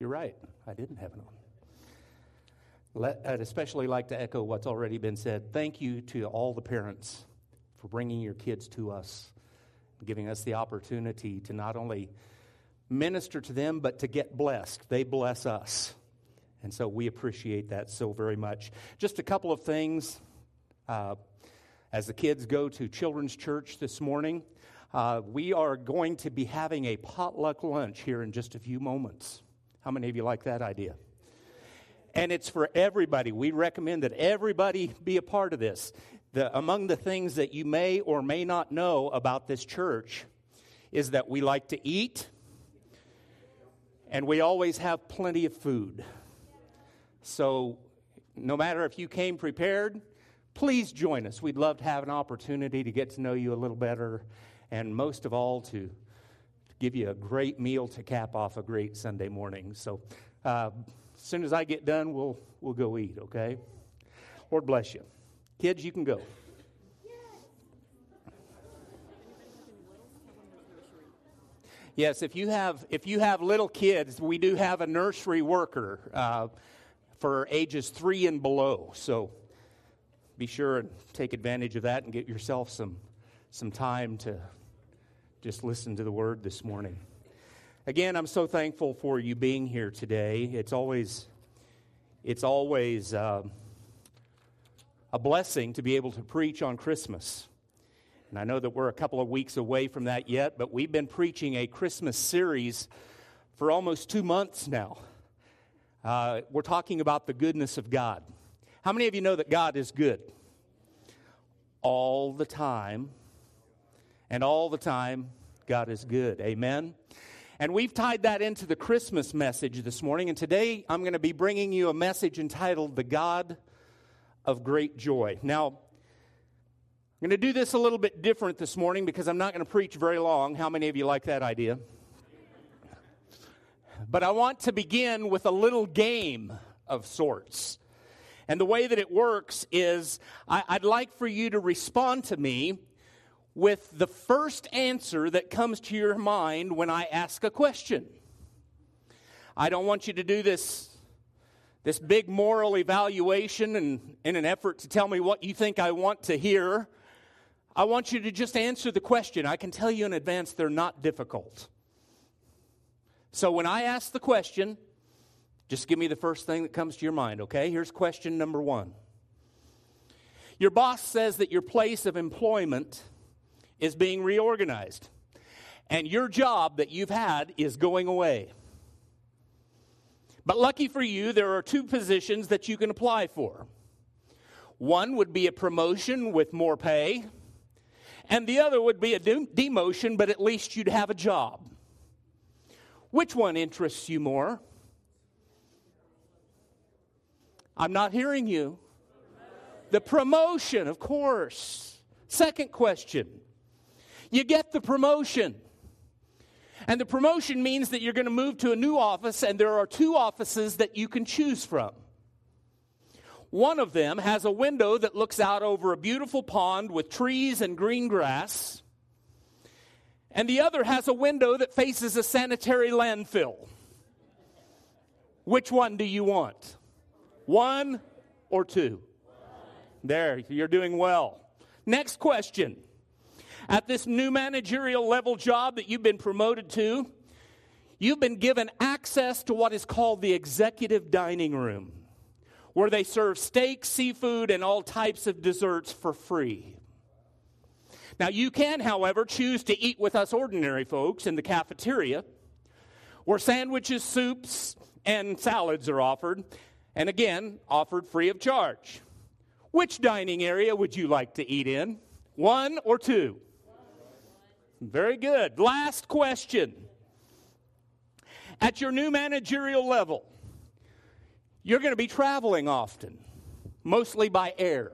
You're right, I didn't have it on. Let, I'd especially like to echo what's already been said. Thank you to all the parents for bringing your kids to us, giving us the opportunity to not only minister to them, but to get blessed. They bless us. And so we appreciate that so very much. Just a couple of things. Uh, as the kids go to children's church this morning, uh, we are going to be having a potluck lunch here in just a few moments. How many of you like that idea? And it's for everybody. We recommend that everybody be a part of this. The, among the things that you may or may not know about this church is that we like to eat and we always have plenty of food. So, no matter if you came prepared, please join us. We'd love to have an opportunity to get to know you a little better, and most of all, to, give you a great meal to cap off a great Sunday morning. So, uh, as soon as I get done, we'll, we'll go eat, okay? Lord bless you. Kids, you can go. Yes, if you have if you have little kids, we do have a nursery worker uh, for ages three and below. So be sure and take advantage of that and get yourself some some time to just listen to the word this morning. Again, I'm so thankful for you being here today. It's always it's always uh, a blessing to be able to preach on Christmas. And I know that we're a couple of weeks away from that yet, but we've been preaching a Christmas series for almost two months now. Uh, we're talking about the goodness of God. How many of you know that God is good? All the time. And all the time, God is good. Amen? And we've tied that into the Christmas message this morning. And today I'm going to be bringing you a message entitled The God of Great Joy. Now, I'm going to do this a little bit different this morning because I'm not going to preach very long. How many of you like that idea? But I want to begin with a little game of sorts. And the way that it works is I, would like for you to respond to me with the first answer that comes to your mind when I ask a question. I don't want you to do this this big moral evaluation and in an effort to tell me what you think I want to hear. I want you to just answer the question. I can tell you in advance they're not difficult. So when I ask the question, just give me the first thing that comes to your mind, okay? Here's question number one Your boss says that your place of employment is being reorganized, and your job that you've had is going away. But lucky for you, there are two positions that you can apply for. One would be a promotion with more pay and the other would be a demotion, but at least you'd have a job. Which one interests you more? I'm not hearing you. The promotion, of course. Second question. You get the promotion. And the promotion means that you're going to move to a new office, and there are two offices that you can choose from. One of them has a window that looks out over a beautiful pond with trees and green grass. And the other has a window that faces a sanitary landfill. Which one do you want? One or two? There, you're doing well. Next question. At this new managerial level job that you've been promoted to, you've been given access to what is called the executive dining room where they serve steak, seafood, and all types of desserts for free. Now, you can, however, choose to eat with us ordinary folks in the cafeteria, where sandwiches, soups, and salads are offered, and again, offered free of charge. Which dining area would you like to eat in? One or two? Very good. Last question. At your new managerial level, you're going to be traveling often, mostly by air.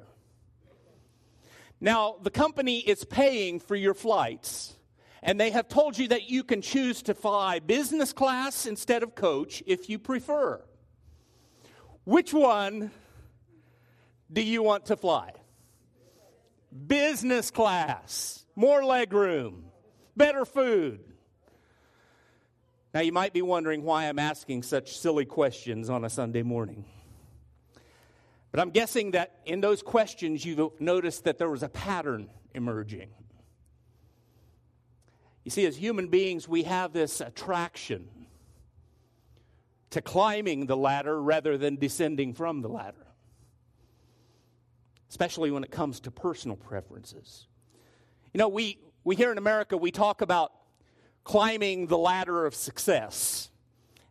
Now, the company is paying for your flights, and they have told you that you can choose to fly business class instead of coach if you prefer. Which one do you want to fly? Business class, more leg room, better food. Now, you might be wondering why I'm asking such silly questions on a Sunday morning. But I'm guessing that in those questions, you've noticed that there was a pattern emerging. You see, as human beings, we have this attraction to climbing the ladder rather than descending from the ladder, especially when it comes to personal preferences. You know, we, we here in America, we talk about climbing the ladder of success.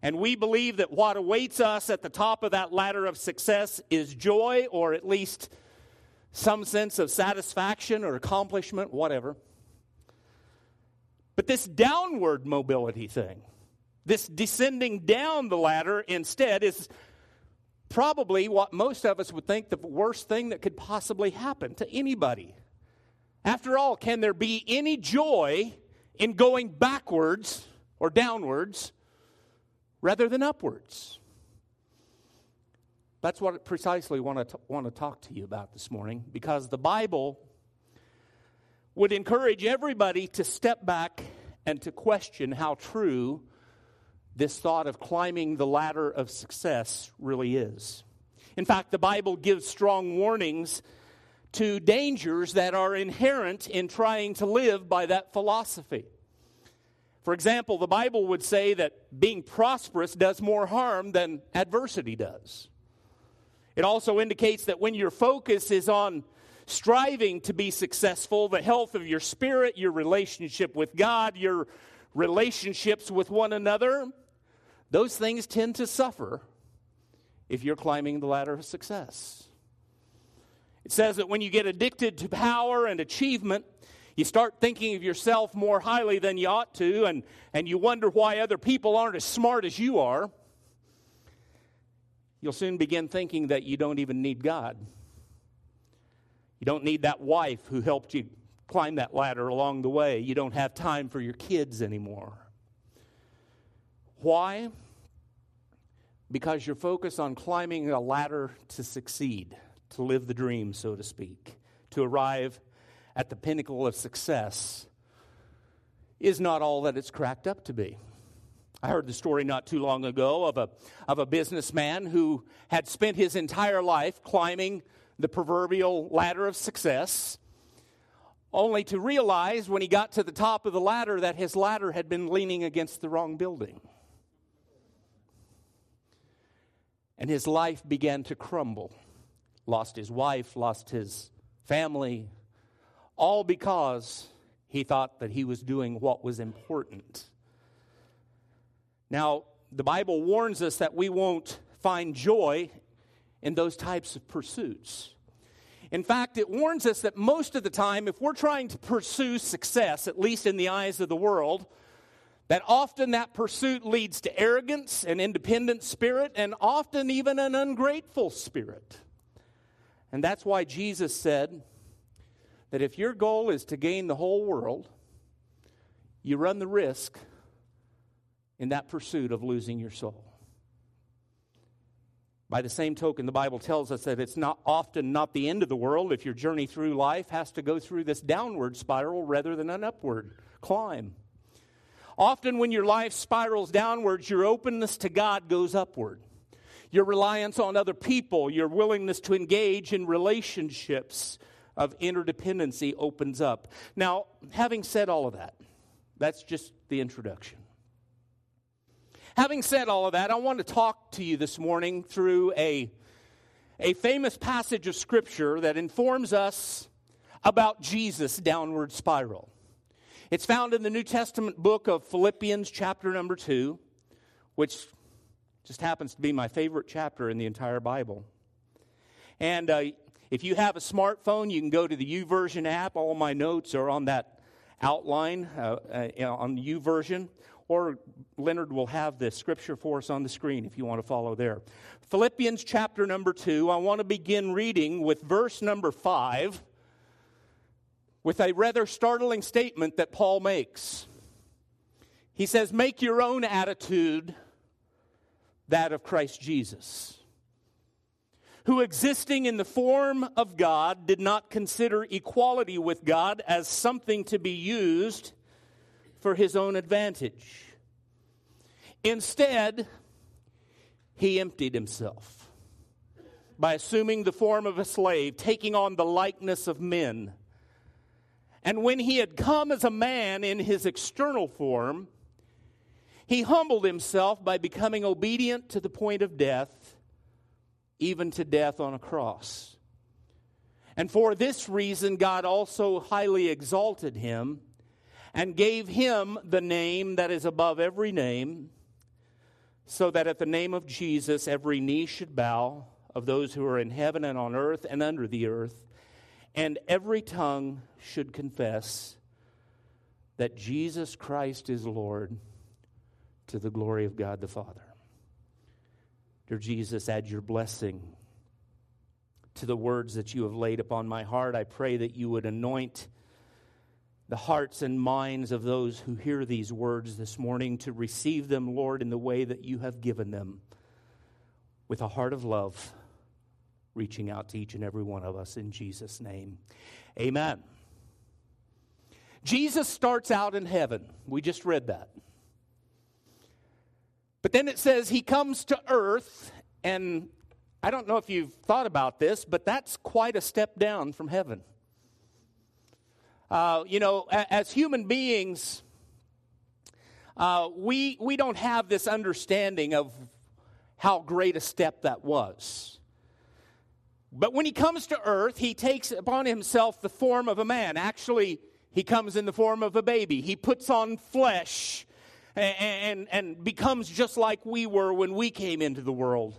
And we believe that what awaits us at the top of that ladder of success is joy, or at least some sense of satisfaction or accomplishment, whatever. But this downward mobility thing, this descending down the ladder instead, is probably what most of us would think the worst thing that could possibly happen to anybody. After all, can there be any joy in going backwards or downwards rather than upwards. That's what I precisely want to, want to talk to you about this morning because the Bible would encourage everybody to step back and to question how true this thought of climbing the ladder of success really is. In fact, the Bible gives strong warnings to dangers that are inherent in trying to live by that philosophy. For example, the Bible would say that being prosperous does more harm than adversity does. It also indicates that when your focus is on striving to be successful, the health of your spirit, your relationship with God, your relationships with one another, those things tend to suffer if you're climbing the ladder of success. It says that when you get addicted to power and achievement, you start thinking of yourself more highly than you ought to, and, and you wonder why other people aren't as smart as you are. You'll soon begin thinking that you don't even need God. You don't need that wife who helped you climb that ladder along the way. You don't have time for your kids anymore. Why? Because you're focused on climbing a ladder to succeed to live the dream, so to speak, to arrive at the pinnacle of success is not all that it's cracked up to be. I heard the story not too long ago of a, of a businessman who had spent his entire life climbing the proverbial ladder of success, only to realize when he got to the top of the ladder that his ladder had been leaning against the wrong building. And his life began to crumble lost his wife, lost his family, all because he thought that he was doing what was important. Now, the Bible warns us that we won't find joy in those types of pursuits. In fact, it warns us that most of the time, if we're trying to pursue success, at least in the eyes of the world, that often that pursuit leads to arrogance and independent spirit, and often even an ungrateful spirit. And that's why Jesus said that if your goal is to gain the whole world, you run the risk in that pursuit of losing your soul. By the same token, the Bible tells us that it's not often not the end of the world if your journey through life has to go through this downward spiral rather than an upward climb. Often, when your life spirals downwards, your openness to God goes upward your reliance on other people, your willingness to engage in relationships of interdependency opens up. Now, having said all of that, that's just the introduction. Having said all of that, I want to talk to you this morning through a, a famous passage of Scripture that informs us about Jesus' downward spiral. It's found in the New Testament book of Philippians, chapter number 2, which just happens to be my favorite chapter in the entire Bible. And uh, if you have a smartphone, you can go to the YouVersion app. All my notes are on that outline uh, uh, on the YouVersion. Or Leonard will have the scripture for us on the screen if you want to follow there. Philippians chapter number two. I want to begin reading with verse number five with a rather startling statement that Paul makes. He says, Make your own attitude that of Christ Jesus, who existing in the form of God did not consider equality with God as something to be used for his own advantage. Instead, he emptied himself by assuming the form of a slave, taking on the likeness of men. And when he had come as a man in his external form, he humbled himself by becoming obedient to the point of death, even to death on a cross. And for this reason, God also highly exalted him and gave him the name that is above every name, so that at the name of Jesus every knee should bow of those who are in heaven and on earth and under the earth, and every tongue should confess that Jesus Christ is Lord to the glory of God the Father. Dear Jesus, add your blessing to the words that you have laid upon my heart. I pray that you would anoint the hearts and minds of those who hear these words this morning to receive them, Lord, in the way that you have given them, with a heart of love, reaching out to each and every one of us in Jesus' name. Amen. Jesus starts out in heaven. We just read that. But then it says he comes to earth, and I don't know if you've thought about this, but that's quite a step down from heaven. Uh, you know, as human beings, uh, we, we don't have this understanding of how great a step that was. But when he comes to earth, he takes upon himself the form of a man. Actually, he comes in the form of a baby. He puts on flesh and, and, and becomes just like we were when we came into the world.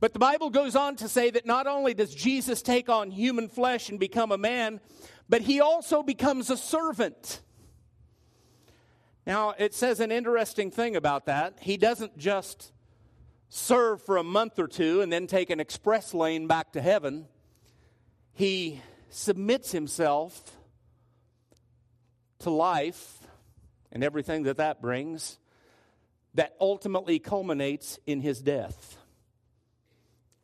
But the Bible goes on to say that not only does Jesus take on human flesh and become a man, but he also becomes a servant. Now, it says an interesting thing about that. He doesn't just serve for a month or two and then take an express lane back to heaven. He submits himself to life and everything that that brings that ultimately culminates in his death.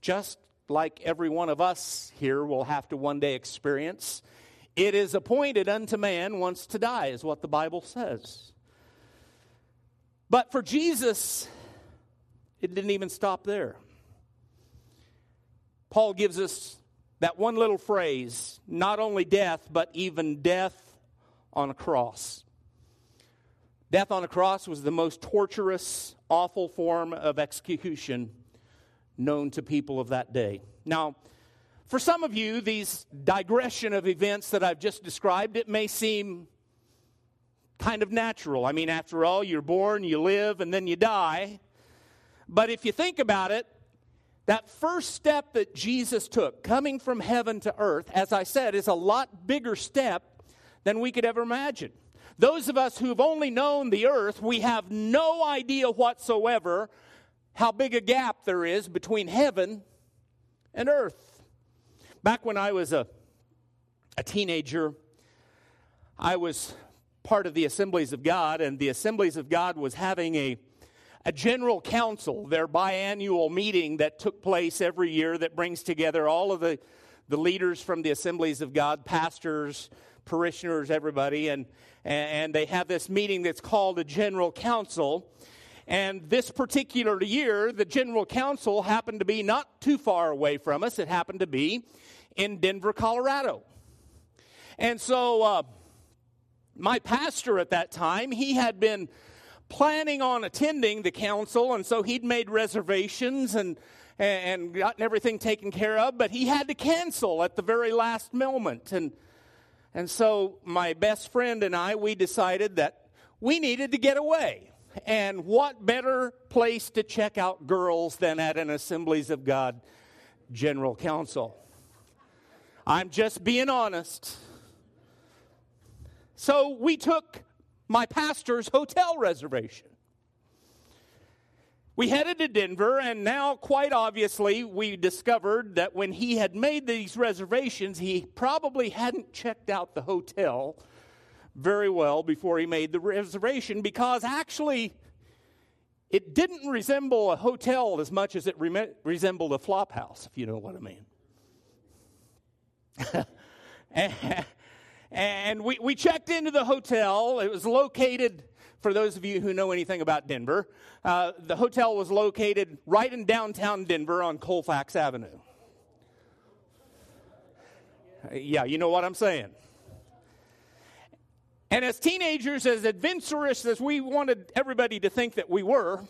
Just like every one of us here will have to one day experience it is appointed unto man once to die, is what the Bible says. But for Jesus, it didn't even stop there. Paul gives us that one little phrase not only death, but even death on a cross. Death on a cross was the most torturous, awful form of execution known to people of that day. Now, for some of you, these digression of events that I've just described, it may seem kind of natural. I mean, after all, you're born, you live, and then you die. But if you think about it, that first step that Jesus took, coming from heaven to earth, as I said, is a lot bigger step than we could ever imagine. Those of us who've only known the earth, we have no idea whatsoever how big a gap there is between heaven and earth. Back when I was a, a teenager, I was part of the Assemblies of God, and the Assemblies of God was having a, a general council, their biannual meeting that took place every year that brings together all of the, the leaders from the Assemblies of God, pastors, parishioners, everybody, and, and they have this meeting that's called a general council. And this particular year, the general council happened to be not too far away from us. It happened to be in Denver, Colorado. And so, uh, my pastor at that time, he had been planning on attending the council, and so he'd made reservations and and gotten everything taken care of, but he had to cancel at the very last moment. And and so my best friend and I, we decided that we needed to get away. And what better place to check out girls than at an Assemblies of God General Council? I'm just being honest. So we took my pastor's hotel reservation. We headed to Denver, and now, quite obviously, we discovered that when he had made these reservations, he probably hadn't checked out the hotel very well before he made the reservation because actually it didn't resemble a hotel as much as it re- resembled a flop house, if you know what I mean. And we, we checked into the hotel. It was located, for those of you who know anything about Denver, uh, the hotel was located right in downtown Denver on Colfax Avenue. Yeah, you know what I'm saying. And as teenagers, as adventurous as we wanted everybody to think that we were,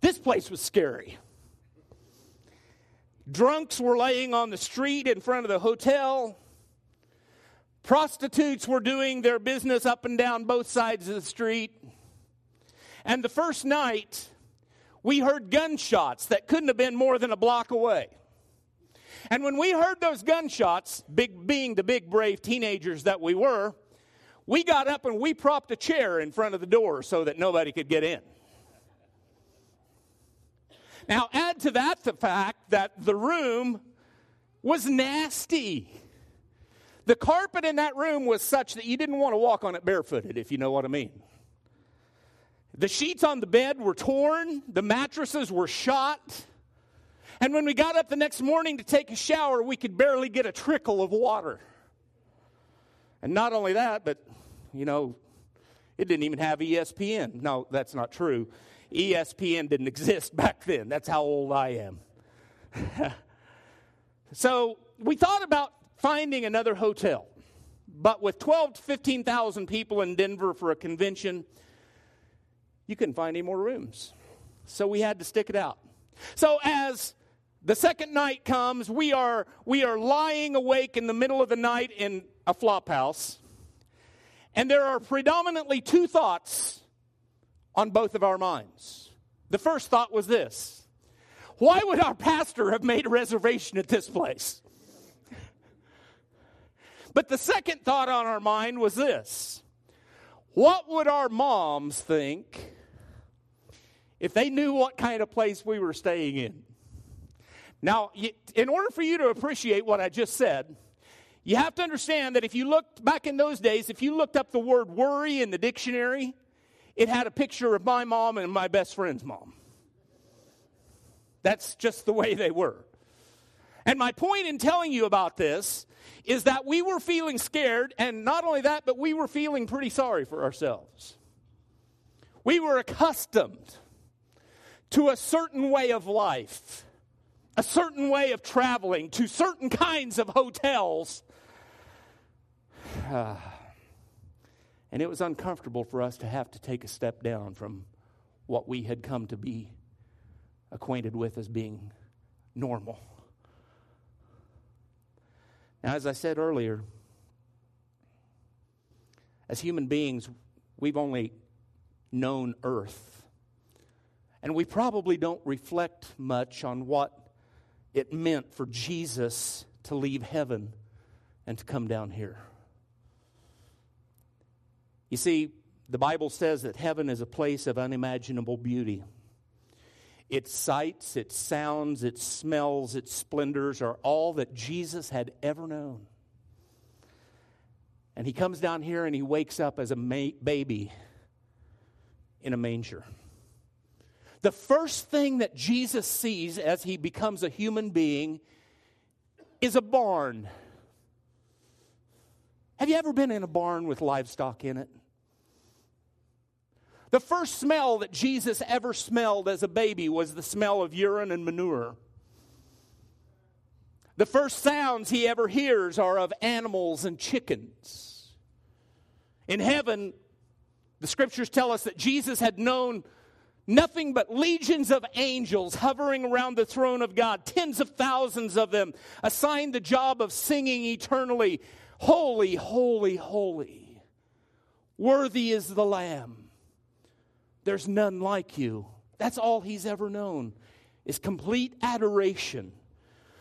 this place was scary. Drunks were laying on the street in front of the hotel. Prostitutes were doing their business up and down both sides of the street. And the first night, we heard gunshots that couldn't have been more than a block away. And when we heard those gunshots, big, being the big brave teenagers that we were, we got up and we propped a chair in front of the door so that nobody could get in. Now, add to that the fact that the room was nasty. The carpet in that room was such that you didn't want to walk on it barefooted, if you know what I mean. The sheets on the bed were torn, the mattresses were shot. And when we got up the next morning to take a shower, we could barely get a trickle of water. And not only that, but, you know, it didn't even have ESPN. No, that's not true. ESPN didn't exist back then. That's how old I am. so we thought about finding another hotel. But with 12 to 15,000 people in Denver for a convention, you couldn't find any more rooms. So we had to stick it out. So as the second night comes, we are, we are lying awake in the middle of the night in a flop house. And there are predominantly two thoughts on both of our minds. The first thought was this Why would our pastor have made a reservation at this place? But the second thought on our mind was this What would our moms think if they knew what kind of place we were staying in? Now, in order for you to appreciate what I just said, you have to understand that if you looked back in those days, if you looked up the word worry in the dictionary, it had a picture of my mom and my best friend's mom. That's just the way they were. And my point in telling you about this is that we were feeling scared, and not only that, but we were feeling pretty sorry for ourselves. We were accustomed to a certain way of life, a certain way of traveling, to certain kinds of hotels. And it was uncomfortable for us to have to take a step down from what we had come to be acquainted with as being normal. Now, as I said earlier, as human beings, we've only known earth. And we probably don't reflect much on what it meant for Jesus to leave heaven and to come down here. You see, the Bible says that heaven is a place of unimaginable beauty. Its sights, its sounds, its smells, its splendors are all that Jesus had ever known. And he comes down here and he wakes up as a ma- baby in a manger. The first thing that Jesus sees as he becomes a human being is a barn. Have you ever been in a barn with livestock in it? The first smell that Jesus ever smelled as a baby was the smell of urine and manure. The first sounds he ever hears are of animals and chickens. In heaven, the scriptures tell us that Jesus had known nothing but legions of angels hovering around the throne of God, tens of thousands of them, assigned the job of singing eternally Holy, holy, holy. Worthy is the Lamb. There's none like you. That's all he's ever known is complete adoration.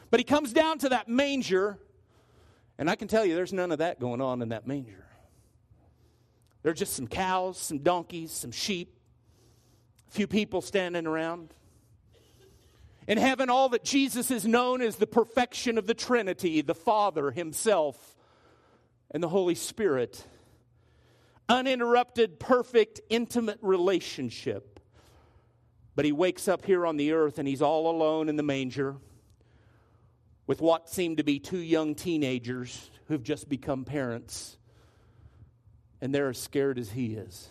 But he comes down to that manger, and I can tell you there's none of that going on in that manger. There's just some cows, some donkeys, some sheep, a few people standing around. In heaven, all that Jesus is known is the perfection of the Trinity, the Father Himself, and the Holy Spirit uninterrupted, perfect, intimate relationship. But he wakes up here on the earth and he's all alone in the manger with what seem to be two young teenagers who've just become parents and they're as scared as he is.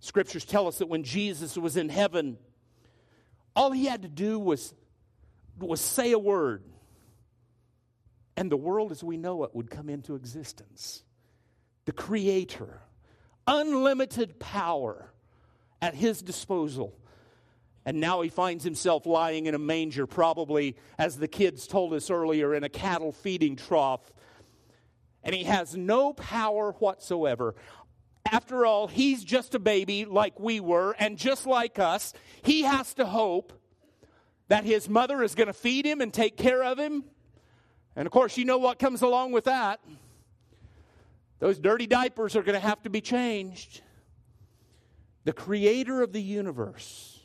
Scriptures tell us that when Jesus was in heaven, all he had to do was, was say a word, and the world as we know it would come into existence. The Creator, unlimited power at his disposal. And now he finds himself lying in a manger, probably, as the kids told us earlier, in a cattle feeding trough. And he has no power whatsoever. After all, he's just a baby like we were, and just like us, he has to hope that his mother is going to feed him and take care of him. And of course, you know what comes along with that. Those dirty diapers are going to have to be changed. The creator of the universe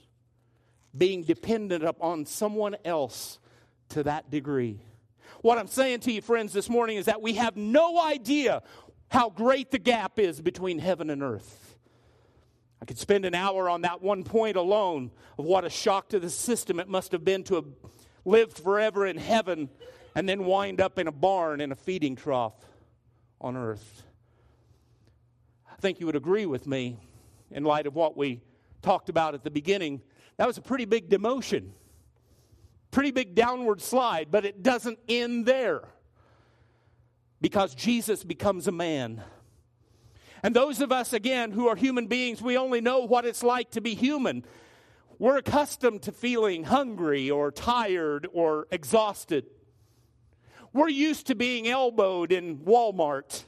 being dependent upon someone else to that degree. What I'm saying to you, friends, this morning is that we have no idea how great the gap is between heaven and earth. I could spend an hour on that one point alone of what a shock to the system it must have been to have lived forever in heaven and then wind up in a barn in a feeding trough on earth. I think you would agree with me in light of what we talked about at the beginning. That was a pretty big demotion, pretty big downward slide, but it doesn't end there because Jesus becomes a man. And those of us, again, who are human beings, we only know what it's like to be human. We're accustomed to feeling hungry or tired or exhausted. We're used to being elbowed in Walmart.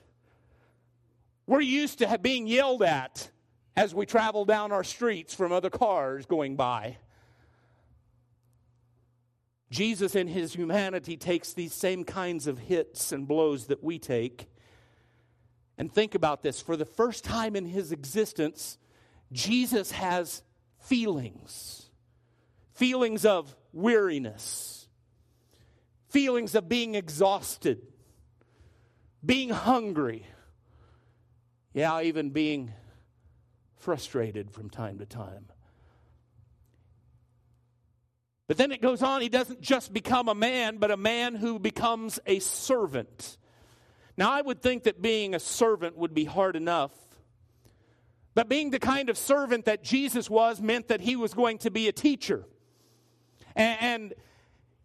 We're used to being yelled at as we travel down our streets from other cars going by. Jesus, in his humanity, takes these same kinds of hits and blows that we take. And think about this. For the first time in his existence, Jesus has feelings. Feelings of weariness, feelings of being exhausted, being hungry, yeah, even being frustrated from time to time. But then it goes on, he doesn't just become a man, but a man who becomes a servant. Now, I would think that being a servant would be hard enough. But being the kind of servant that Jesus was meant that he was going to be a teacher. And, and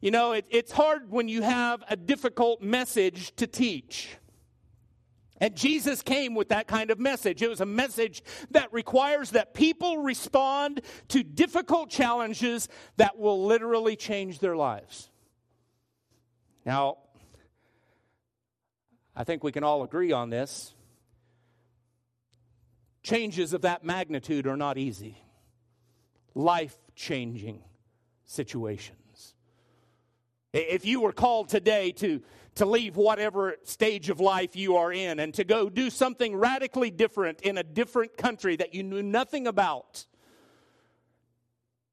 you know, it, it's hard when you have a difficult message to teach. And Jesus came with that kind of message. It was a message that requires that people respond to difficult challenges that will literally change their lives. Now, I think we can all agree on this. Changes of that magnitude are not easy, life changing situations. If you were called today to to leave whatever stage of life you are in and to go do something radically different in a different country that you knew nothing about.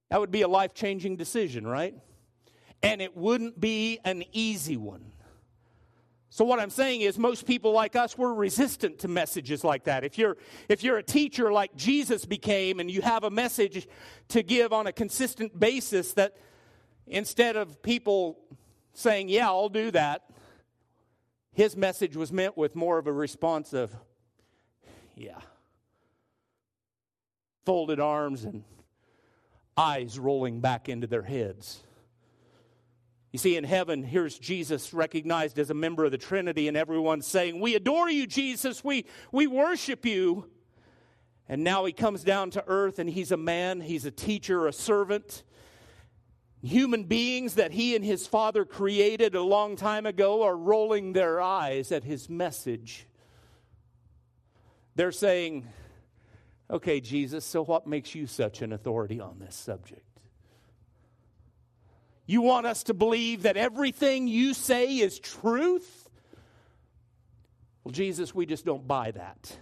That would be a life changing decision, right? And it wouldn't be an easy one. So what I'm saying is most people like us we're resistant to messages like that. If you're if you're a teacher like Jesus became and you have a message to give on a consistent basis that instead of people saying, "Yeah, I'll do that," his message was meant with more of a response of, yeah. Folded arms and eyes rolling back into their heads. You see, in heaven, here's Jesus recognized as a member of the Trinity, and everyone saying, We adore you, Jesus. We, we worship you. And now he comes down to earth, and he's a man, he's a teacher, a servant. Human beings that he and his father created a long time ago are rolling their eyes at his message. They're saying, Okay, Jesus, so what makes you such an authority on this subject? You want us to believe that everything you say is truth? Well, Jesus, we just don't buy that.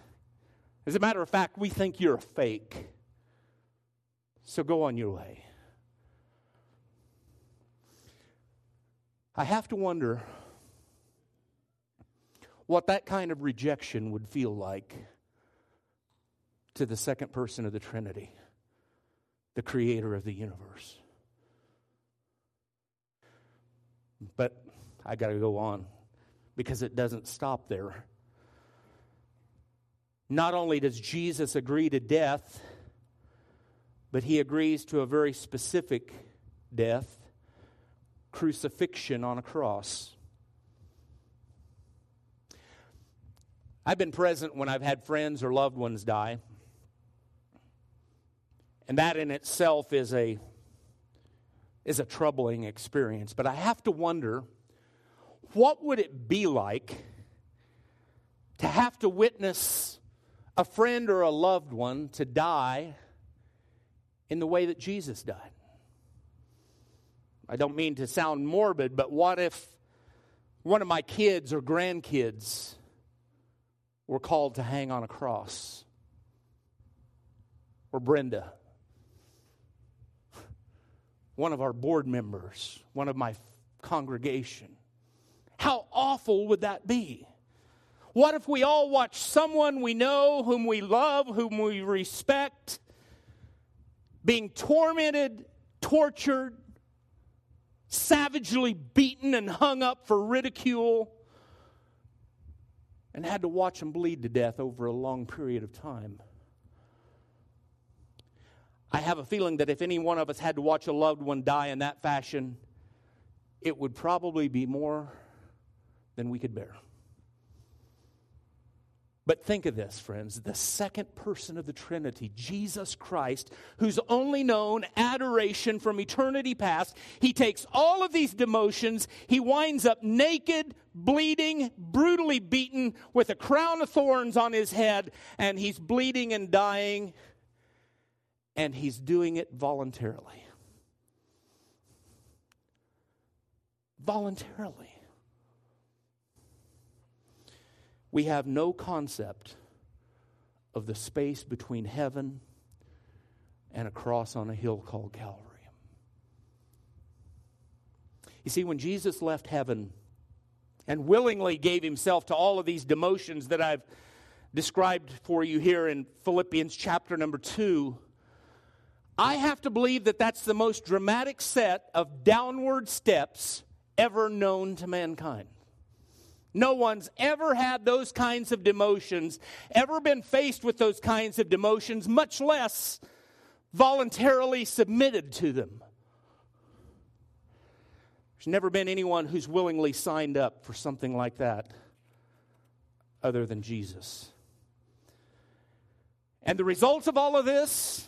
As a matter of fact, we think you're a fake. So go on your way. I have to wonder what that kind of rejection would feel like to the second person of the Trinity, the creator of the universe. But I got to go on because it doesn't stop there. Not only does Jesus agree to death, but he agrees to a very specific death crucifixion on a cross. I've been present when I've had friends or loved ones die. And that in itself is a is a troubling experience, but I have to wonder what would it be like to have to witness a friend or a loved one to die in the way that Jesus died? I don't mean to sound morbid, but what if one of my kids or grandkids were called to hang on a cross? Or Brenda, one of our board members, one of my congregation. How awful would that be? What if we all watch someone we know, whom we love, whom we respect, being tormented, tortured, savagely beaten and hung up for ridicule, and had to watch them bleed to death over a long period of time? I have a feeling that if any one of us had to watch a loved one die in that fashion, it would probably be more than we could bear. But think of this, friends the second person of the Trinity, Jesus Christ, who's only known adoration from eternity past, he takes all of these demotions, he winds up naked, bleeding, brutally beaten, with a crown of thorns on his head, and he's bleeding and dying, and he's doing it voluntarily. Voluntarily. We have no concept of the space between heaven and a cross on a hill called Calvary. You see, when Jesus left heaven and willingly gave himself to all of these demotions that I've described for you here in Philippians chapter number two, I have to believe that that's the most dramatic set of downward steps ever known to mankind. No one's ever had those kinds of demotions, ever been faced with those kinds of demotions, much less voluntarily submitted to them. There's never been anyone who's willingly signed up for something like that other than Jesus. And the result of all of this,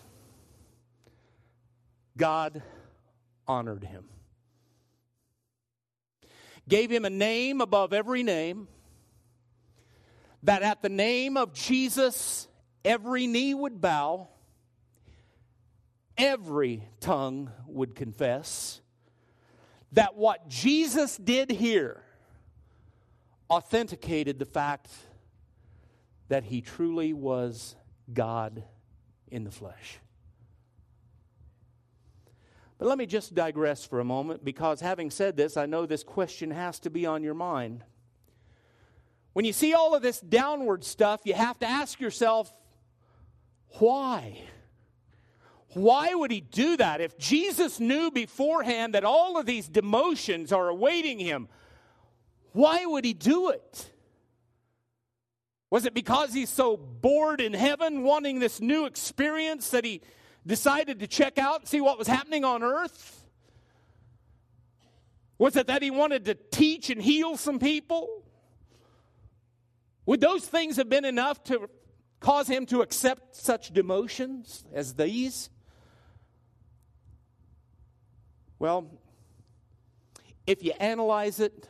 God honored him gave him a name above every name, that at the name of Jesus, every knee would bow, every tongue would confess, that what Jesus did here authenticated the fact that he truly was God in the flesh. But let me just digress for a moment because having said this, I know this question has to be on your mind. When you see all of this downward stuff, you have to ask yourself, why? Why would he do that? If Jesus knew beforehand that all of these demotions are awaiting him, why would he do it? Was it because he's so bored in heaven, wanting this new experience, that he decided to check out and see what was happening on earth? Was it that he wanted to teach and heal some people? Would those things have been enough to cause him to accept such demotions as these? Well, if you analyze it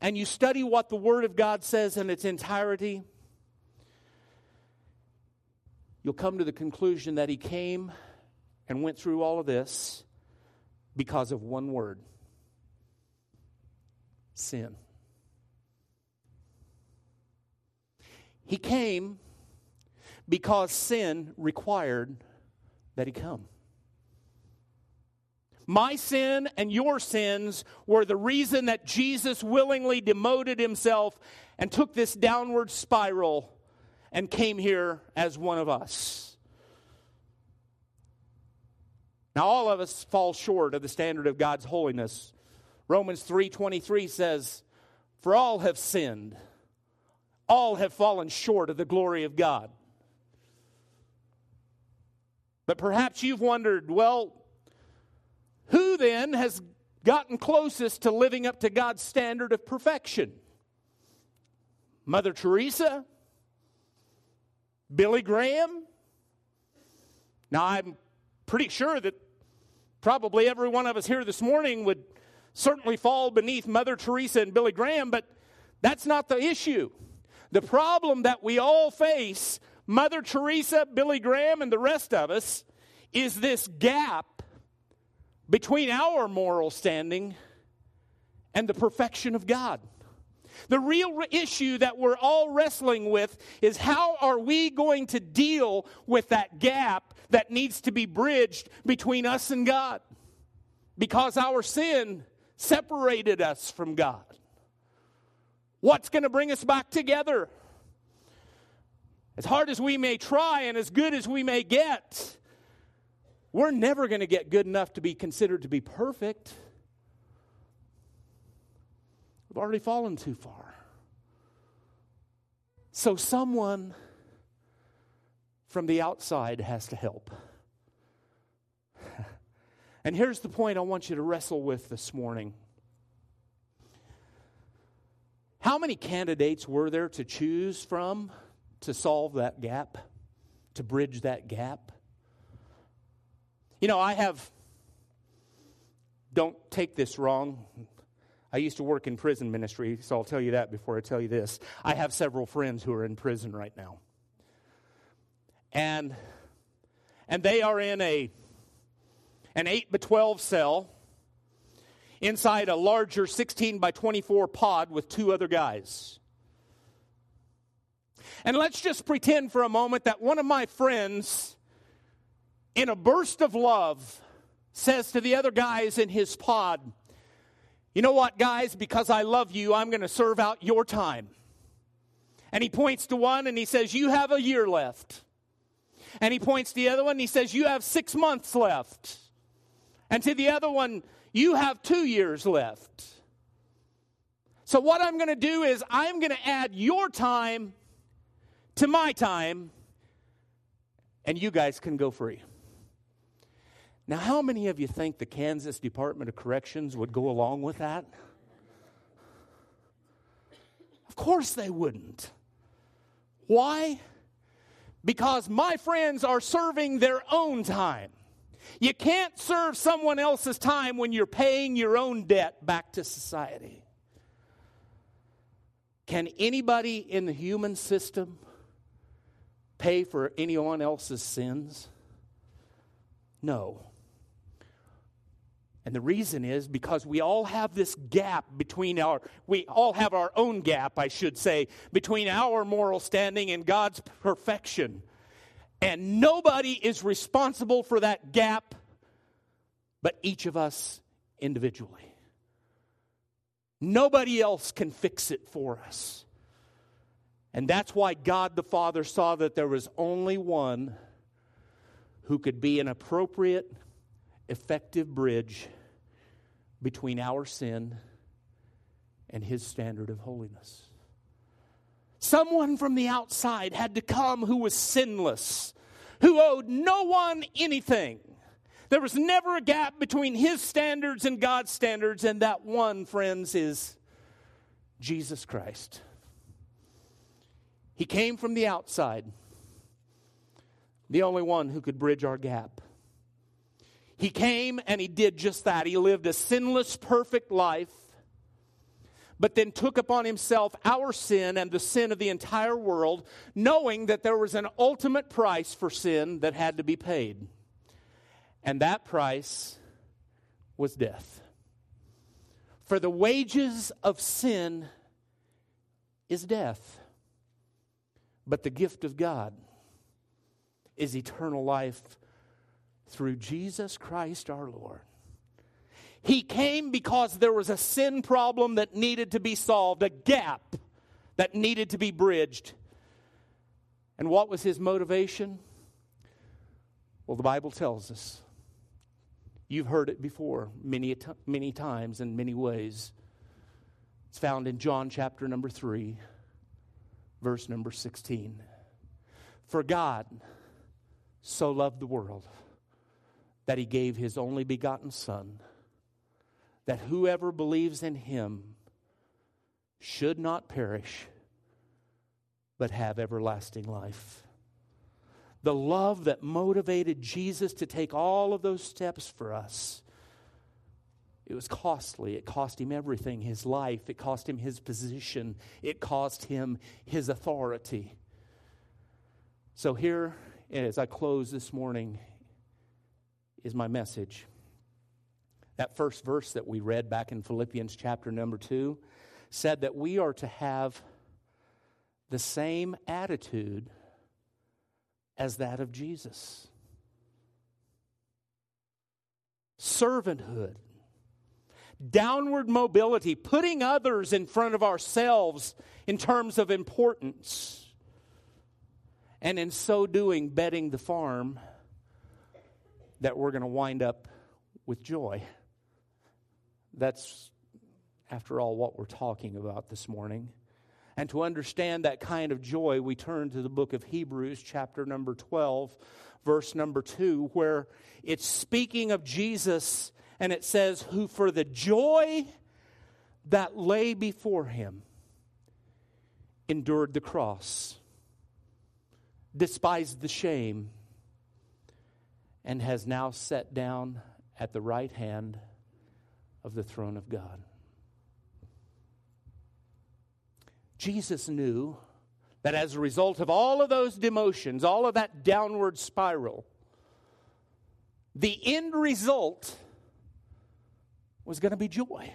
and you study what the Word of God says in its entirety, you'll come to the conclusion that he came and went through all of this because of one word sin. He came because sin required that he come. My sin and your sins were the reason that Jesus willingly demoted himself and took this downward spiral and came here as one of us. Now all of us fall short of the standard of God's holiness. Romans 3:23 says, "For all have sinned. All have fallen short of the glory of God. But perhaps you've wondered well, who then has gotten closest to living up to God's standard of perfection? Mother Teresa? Billy Graham? Now, I'm pretty sure that probably every one of us here this morning would certainly fall beneath Mother Teresa and Billy Graham, but that's not the issue. The problem that we all face, Mother Teresa, Billy Graham, and the rest of us, is this gap between our moral standing and the perfection of God. The real issue that we're all wrestling with is how are we going to deal with that gap that needs to be bridged between us and God? Because our sin separated us from God. What's going to bring us back together? As hard as we may try and as good as we may get, we're never going to get good enough to be considered to be perfect. We've already fallen too far. So, someone from the outside has to help. and here's the point I want you to wrestle with this morning. How many candidates were there to choose from to solve that gap, to bridge that gap? You know, I have, don't take this wrong. I used to work in prison ministry, so I'll tell you that before I tell you this. I have several friends who are in prison right now. And and they are in a an 8 by 12 cell inside a larger 16 by 24 pod with two other guys. And let's just pretend for a moment that one of my friends, in a burst of love, says to the other guys in his pod, You know what, guys, because I love you, I'm going to serve out your time. And he points to one and he says, You have a year left. And he points to the other one and he says, You have six months left. And to the other one, you have two years left. So, what I'm going to do is, I'm going to add your time to my time, and you guys can go free. Now, how many of you think the Kansas Department of Corrections would go along with that? Of course they wouldn't. Why? Because my friends are serving their own time. You can't serve someone else's time when you're paying your own debt back to society. Can anybody in the human system pay for anyone else's sins? No. And the reason is because we all have this gap between our, we all have our own gap, I should say, between our moral standing and God's perfection. And nobody is responsible for that gap but each of us individually. Nobody else can fix it for us. And that's why God the Father saw that there was only one who could be an appropriate, effective bridge between our sin and his standard of holiness. Someone from the outside had to come who was sinless, who owed no one anything. There was never a gap between his standards and God's standards, and that one, friends, is Jesus Christ. He came from the outside, the only one who could bridge our gap. He came and he did just that. He lived a sinless, perfect life but then took upon himself our sin and the sin of the entire world, knowing that there was an ultimate price for sin that had to be paid. And that price was death. For the wages of sin is death, but the gift of God is eternal life through Jesus Christ our Lord. He came because there was a sin problem that needed to be solved, a gap that needed to be bridged. And what was his motivation? Well, the Bible tells us. You've heard it before many, many times in many ways. It's found in John chapter number 3, verse number 16. For God so loved the world that he gave his only begotten Son, that whoever believes in him should not perish, but have everlasting life. The love that motivated Jesus to take all of those steps for us. It was costly. It cost him everything his life, it cost him his position, it cost him his authority. So, here, as I close this morning, is my message. That first verse that we read back in Philippians chapter number two said that we are to have the same attitude as that of Jesus servanthood, downward mobility, putting others in front of ourselves in terms of importance, and in so doing, betting the farm that we're going to wind up with joy. That's, after all, what we're talking about this morning. And to understand that kind of joy, we turn to the book of Hebrews, chapter number 12, verse number 2, where it's speaking of Jesus and it says, Who for the joy that lay before him endured the cross, despised the shame, and has now sat down at the right hand of the throne of God. Jesus knew that as a result of all of those demotions, all of that downward spiral, the end result was going to be joy.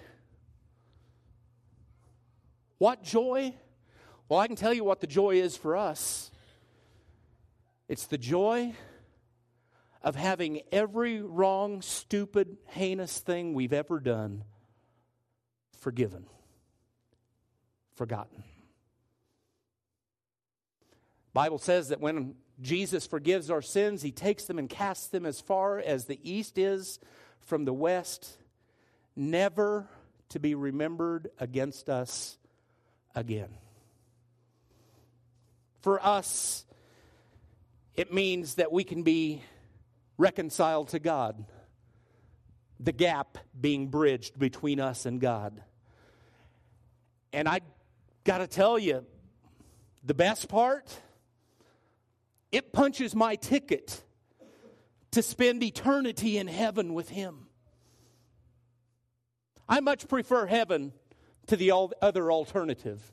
What joy? Well, I can tell you what the joy is for us. It's the joy of having every wrong, stupid, heinous thing we've ever done forgiven, forgotten. Bible says that when Jesus forgives our sins, he takes them and casts them as far as the east is from the west, never to be remembered against us again. For us, it means that we can be reconciled to God, the gap being bridged between us and God. And I got to tell you, the best part it punches my ticket to spend eternity in heaven with Him. I much prefer heaven to the other alternative.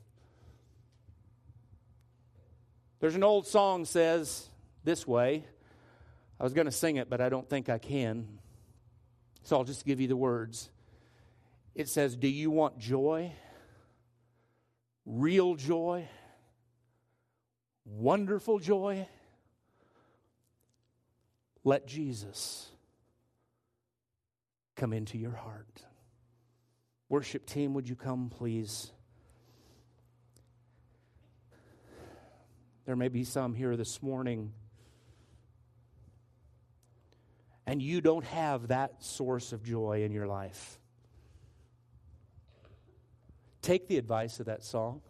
There's an old song says this way. I was going to sing it, but I don't think I can. So I'll just give you the words. It says, Do you want joy? Real joy? Wonderful joy? Let Jesus come into your heart. Worship team, would you come, please? There may be some here this morning, and you don't have that source of joy in your life. Take the advice of that song.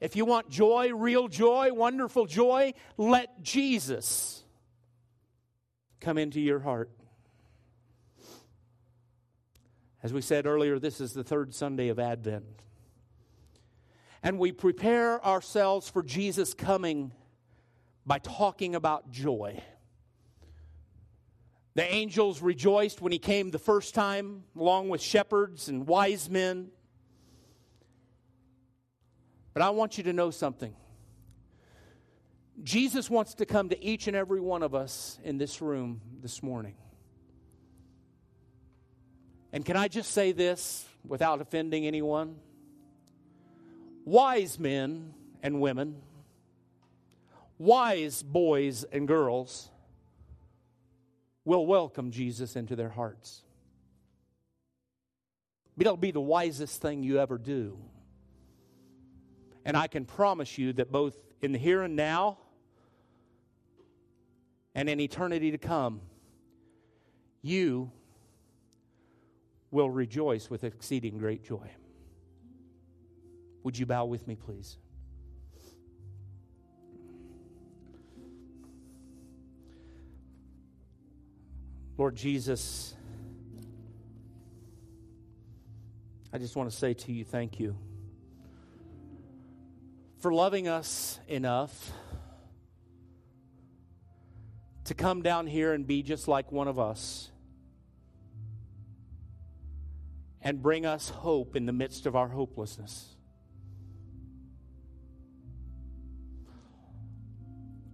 If you want joy, real joy, wonderful joy, let Jesus come into your heart. As we said earlier, this is the third Sunday of Advent. And we prepare ourselves for Jesus coming by talking about joy. The angels rejoiced when he came the first time, along with shepherds and wise men. But I want you to know something. Jesus wants to come to each and every one of us in this room this morning. And can I just say this without offending anyone? Wise men and women, wise boys and girls will welcome Jesus into their hearts. It'll be the wisest thing you ever do. And I can promise you that both in the here and now and in eternity to come, you will rejoice with exceeding great joy. Would you bow with me, please? Lord Jesus, I just want to say to you, thank you for loving us enough to come down here and be just like one of us and bring us hope in the midst of our hopelessness.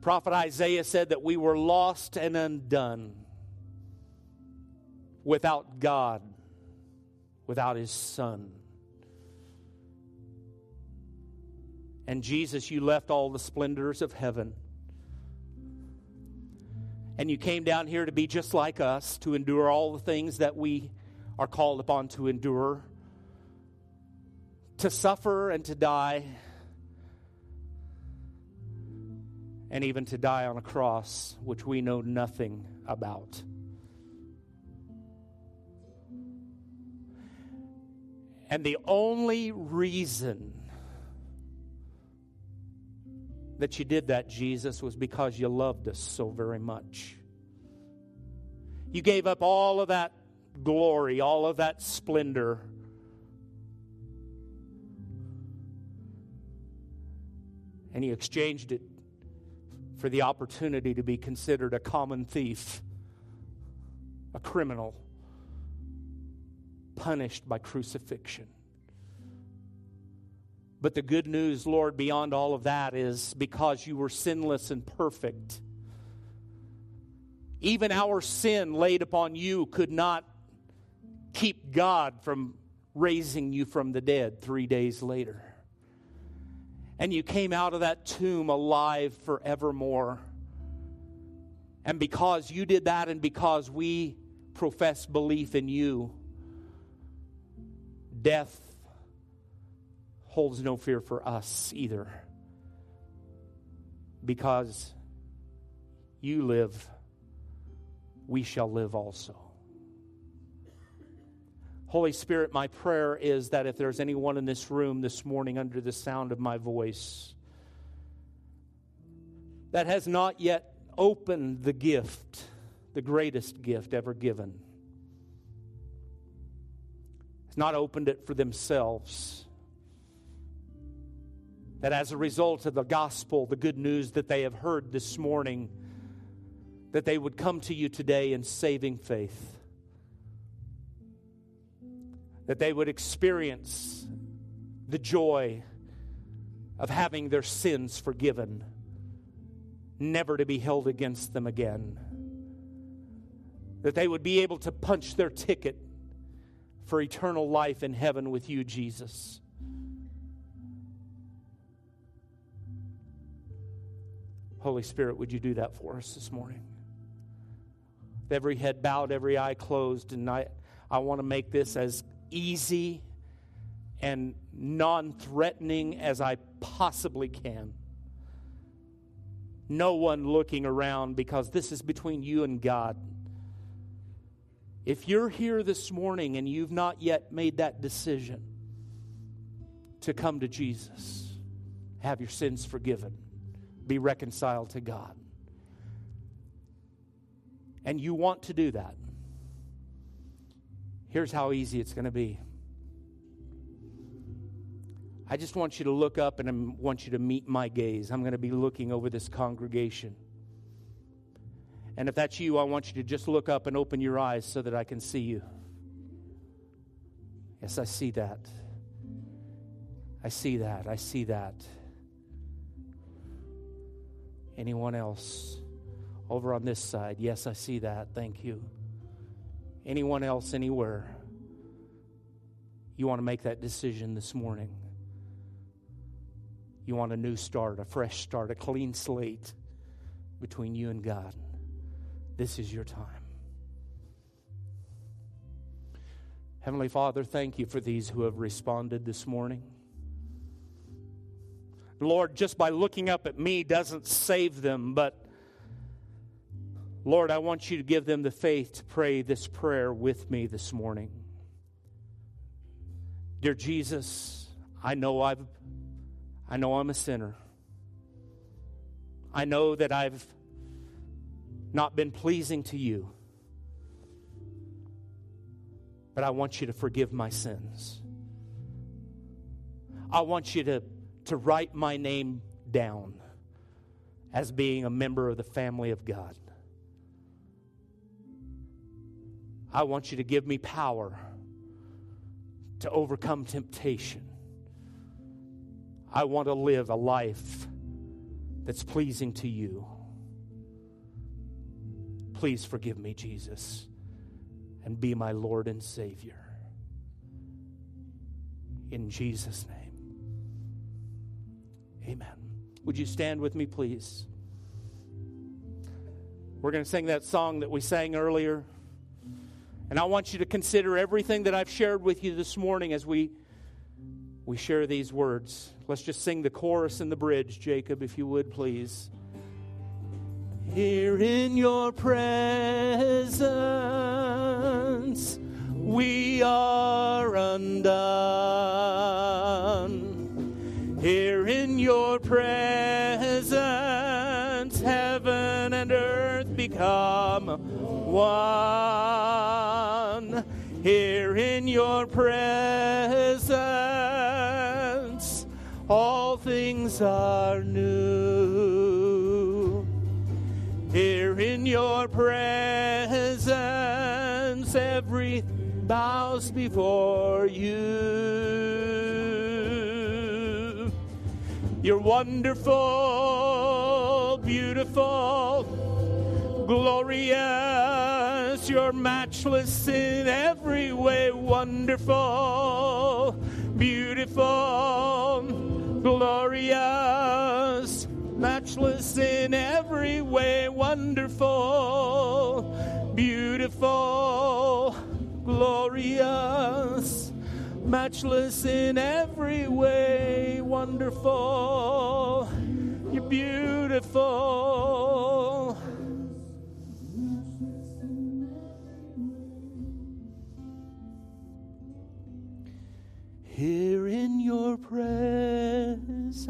Prophet Isaiah said that we were lost and undone without God, without His Son. And Jesus, you left all the splendors of heaven. And you came down here to be just like us, to endure all the things that we are called upon to endure, to suffer and to die and even to die on a cross, which we know nothing about. And the only reason that you did that, Jesus, was because you loved us so very much. You gave up all of that glory, all of that splendor. And you exchanged it for the opportunity to be considered a common thief, a criminal, punished by crucifixion. But the good news, Lord, beyond all of that is because you were sinless and perfect, even our sin laid upon you could not keep God from raising you from the dead three days later and you came out of that tomb alive forevermore. And because you did that, and because we profess belief in you, death holds no fear for us either. Because you live, we shall live also. Holy Spirit, my prayer is that if there's anyone in this room this morning under the sound of my voice that has not yet opened the gift, the greatest gift ever given, has not opened it for themselves, that as a result of the gospel, the good news that they have heard this morning, that they would come to you today in saving faith that they would experience the joy of having their sins forgiven, never to be held against them again. That they would be able to punch their ticket for eternal life in heaven with you, Jesus. Holy Spirit, would you do that for us this morning? With every head bowed, every eye closed, and I, I want to make this as easy and non threatening as I possibly can. No one looking around because this is between you and God. If you're here this morning and you've not yet made that decision to come to Jesus, have your sins forgiven, be reconciled to God, and you want to do that, Here's how easy it's going to be. I just want you to look up and I want you to meet my gaze. I'm going to be looking over this congregation. And if that's you, I want you to just look up and open your eyes so that I can see you. Yes, I see that. I see that. I see that. Anyone else? Over on this side. Yes, I see that. Thank you anyone else anywhere, you want to make that decision this morning. You want a new start, a fresh start, a clean slate between you and God. This is your time. Heavenly Father, thank you for these who have responded this morning. Lord, just by looking up at me doesn't save them, but Lord, I want you to give them the faith to pray this prayer with me this morning. Dear Jesus, I know I've I know I'm a sinner. I know that I've not been pleasing to you. but I want you to forgive my sins. I want you to, to write my name down as being a member of the family of God. I want you to give me power to overcome temptation. I want to live a life that's pleasing to you. Please forgive me, Jesus, and be my Lord and Savior. In Jesus' name. Amen. Would you stand with me, please? We're going to sing that song that we sang earlier. And I want you to consider everything that I've shared with you this morning as we we share these words. Let's just sing the chorus and the bridge, Jacob, if you would, please. Here in your presence, we are undone. Here in your presence, heaven and earth become one. Here in your presence, all things are new. In your presence, every bows before you. You're wonderful, beautiful, glorious. You're matchless in every way, wonderful, beautiful, glorious, matchless in every way, wonderful, beautiful, glorious, matchless in every way, wonderful. You're beautiful. Here in your presence,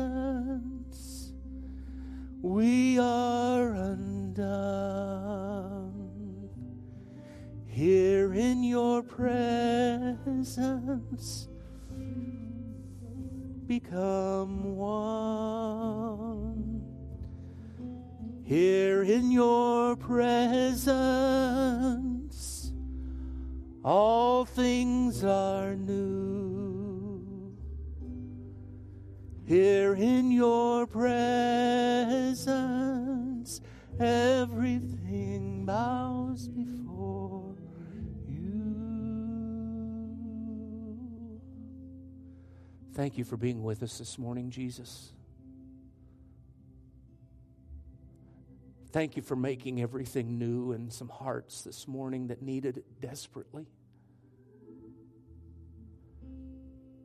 we are undone. Here in your presence, become one. Here in your presence, all things are new. Here in your presence, everything bows before you. Thank you for being with us this morning, Jesus. Thank you for making everything new in some hearts this morning that needed it desperately.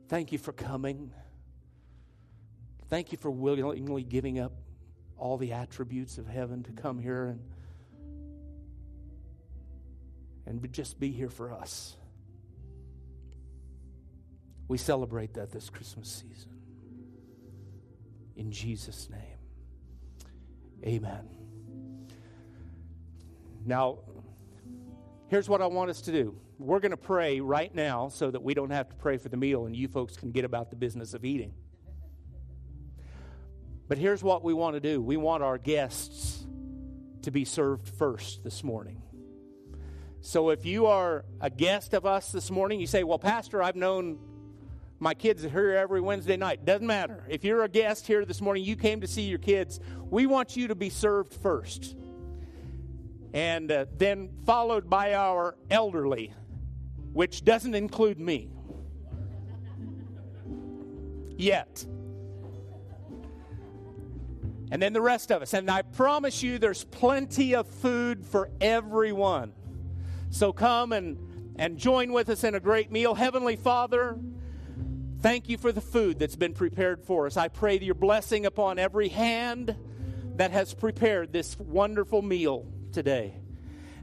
Thank you for coming. Thank you for willingly giving up all the attributes of heaven to come here and and just be here for us. We celebrate that this Christmas season. In Jesus' name. Amen. Now, here's what I want us to do. We're going to pray right now so that we don't have to pray for the meal and you folks can get about the business of eating. But here's what we want to do we want our guests to be served first this morning. So if you are a guest of us this morning, you say, Well, Pastor, I've known my kids are here every Wednesday night. Doesn't matter. If you're a guest here this morning, you came to see your kids, we want you to be served first and uh, then followed by our elderly, which doesn't include me yet. And then the rest of us. And I promise you, there's plenty of food for everyone. So come and, and join with us in a great meal. Heavenly Father, thank you for the food that's been prepared for us. I pray your blessing upon every hand that has prepared this wonderful meal today.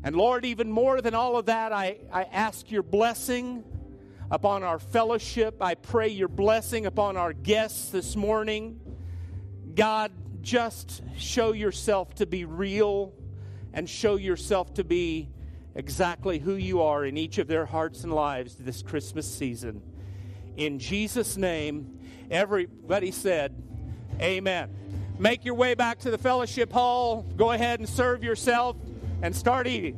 And Lord, even more than all of that, I, I ask your blessing upon our fellowship. I pray your blessing upon our guests this morning. God, just show yourself to be real and show yourself to be exactly who you are in each of their hearts and lives this Christmas season. In Jesus' name, everybody said, Amen. Make your way back to the fellowship hall. Go ahead and serve yourself and start eating.